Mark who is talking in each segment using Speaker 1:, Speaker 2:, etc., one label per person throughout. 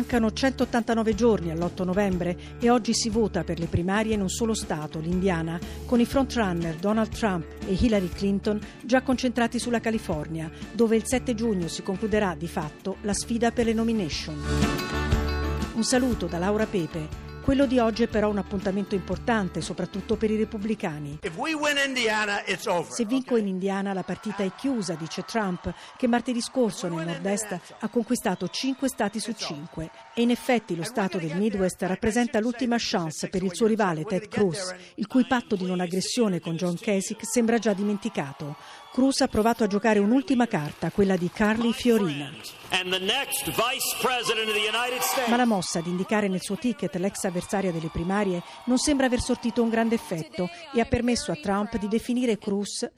Speaker 1: Mancano 189 giorni all'8 novembre e oggi si vota per le primarie in un solo Stato, l'Indiana, con i frontrunner Donald Trump e Hillary Clinton già concentrati sulla California, dove il 7 giugno si concluderà di fatto la sfida per le nomination. Un saluto da Laura Pepe. Quello di oggi è però un appuntamento importante, soprattutto per i repubblicani.
Speaker 2: Indiana,
Speaker 1: Se vinco in Indiana la partita è chiusa, dice Trump, che martedì scorso nel nord-est ha conquistato 5 stati su 5. E in effetti lo stato del Midwest rappresenta l'ultima chance per il suo rivale Ted Cruz, il cui patto di non aggressione con John Kasich sembra già dimenticato. Cruz ha provato a giocare un'ultima carta, quella di Carly Fiorina. Ma la mossa di indicare nel suo ticket l'ex avversaria delle primarie non sembra aver sortito un grande effetto e ha permesso a Trump di definire Cruz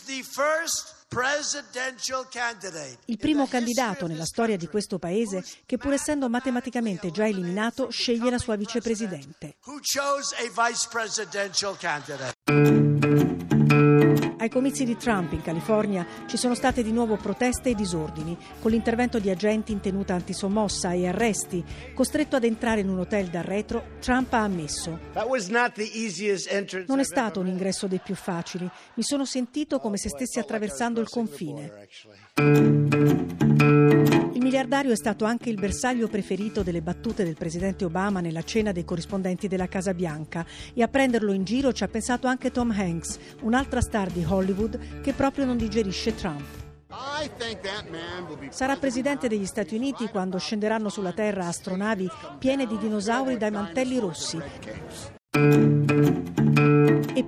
Speaker 1: il primo candidato nella storia di questo paese che pur essendo matematicamente già eliminato sceglie la sua vicepresidente. Ai comizi di Trump in California ci sono state di nuovo proteste e disordini, con l'intervento di agenti in tenuta antisommossa e arresti. Costretto ad entrare in un hotel da retro, Trump ha ammesso: Non è stato un ingresso dei più facili. Mi sono sentito come se stessi attraversando il confine. Il miliardario è stato anche il bersaglio preferito delle battute del presidente Obama nella cena dei corrispondenti della Casa Bianca e a prenderlo in giro ci ha pensato anche Tom Hanks, un'altra star di Hollywood che proprio non digerisce Trump. Sarà presidente degli Stati Uniti quando scenderanno sulla Terra astronavi piene di dinosauri dai mantelli rossi.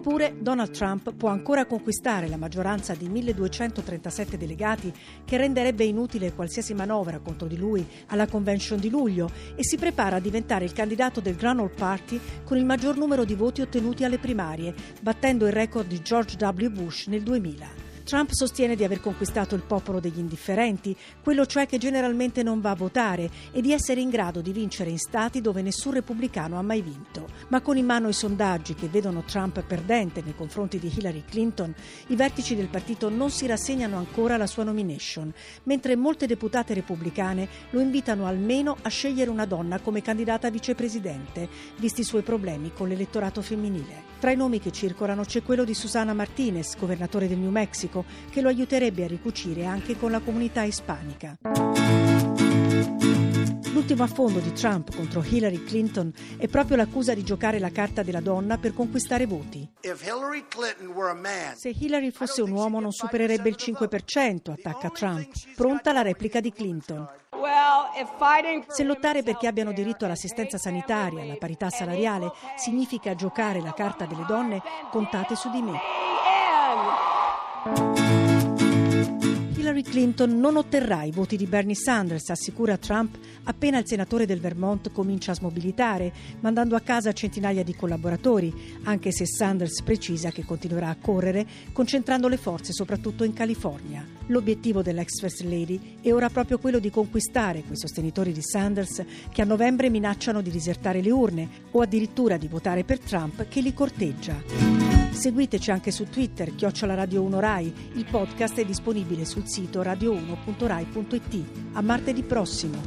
Speaker 1: Eppure Donald Trump può ancora conquistare la maggioranza di 1237 delegati che renderebbe inutile qualsiasi manovra contro di lui alla convention di luglio e si prepara a diventare il candidato del Grand Old Party con il maggior numero di voti ottenuti alle primarie, battendo il record di George W. Bush nel 2000. Trump sostiene di aver conquistato il popolo degli indifferenti, quello cioè che generalmente non va a votare, e di essere in grado di vincere in stati dove nessun repubblicano ha mai vinto. Ma con in mano i sondaggi che vedono Trump perdente nei confronti di Hillary Clinton, i vertici del partito non si rassegnano ancora alla sua nomination, mentre molte deputate repubblicane lo invitano almeno a scegliere una donna come candidata a vicepresidente, visti i suoi problemi con l'elettorato femminile. Tra i nomi che circolano c'è quello di Susana Martinez, governatore del New Mexico, Messico, che lo aiuterebbe a ricucire anche con la comunità ispanica. L'ultimo affondo di Trump contro Hillary Clinton è proprio l'accusa di giocare la carta della donna per conquistare voti. Se Hillary fosse un uomo non supererebbe il 5%, attacca Trump, pronta la replica di Clinton. Se lottare perché abbiano diritto all'assistenza sanitaria e alla parità salariale significa giocare la carta delle donne, contate su di me. Hillary Clinton non otterrà i voti di Bernie Sanders, assicura Trump, appena il senatore del Vermont comincia a smobilitare, mandando a casa centinaia di collaboratori, anche se Sanders precisa che continuerà a correre, concentrando le forze soprattutto in California. L'obiettivo dell'ex First Lady è ora proprio quello di conquistare quei sostenitori di Sanders che a novembre minacciano di disertare le urne o addirittura di votare per Trump che li corteggia. Seguiteci anche su Twitter, chiocciola Radio 1 Rai. Il podcast è disponibile sul sito radio1.rai.it. A martedì prossimo.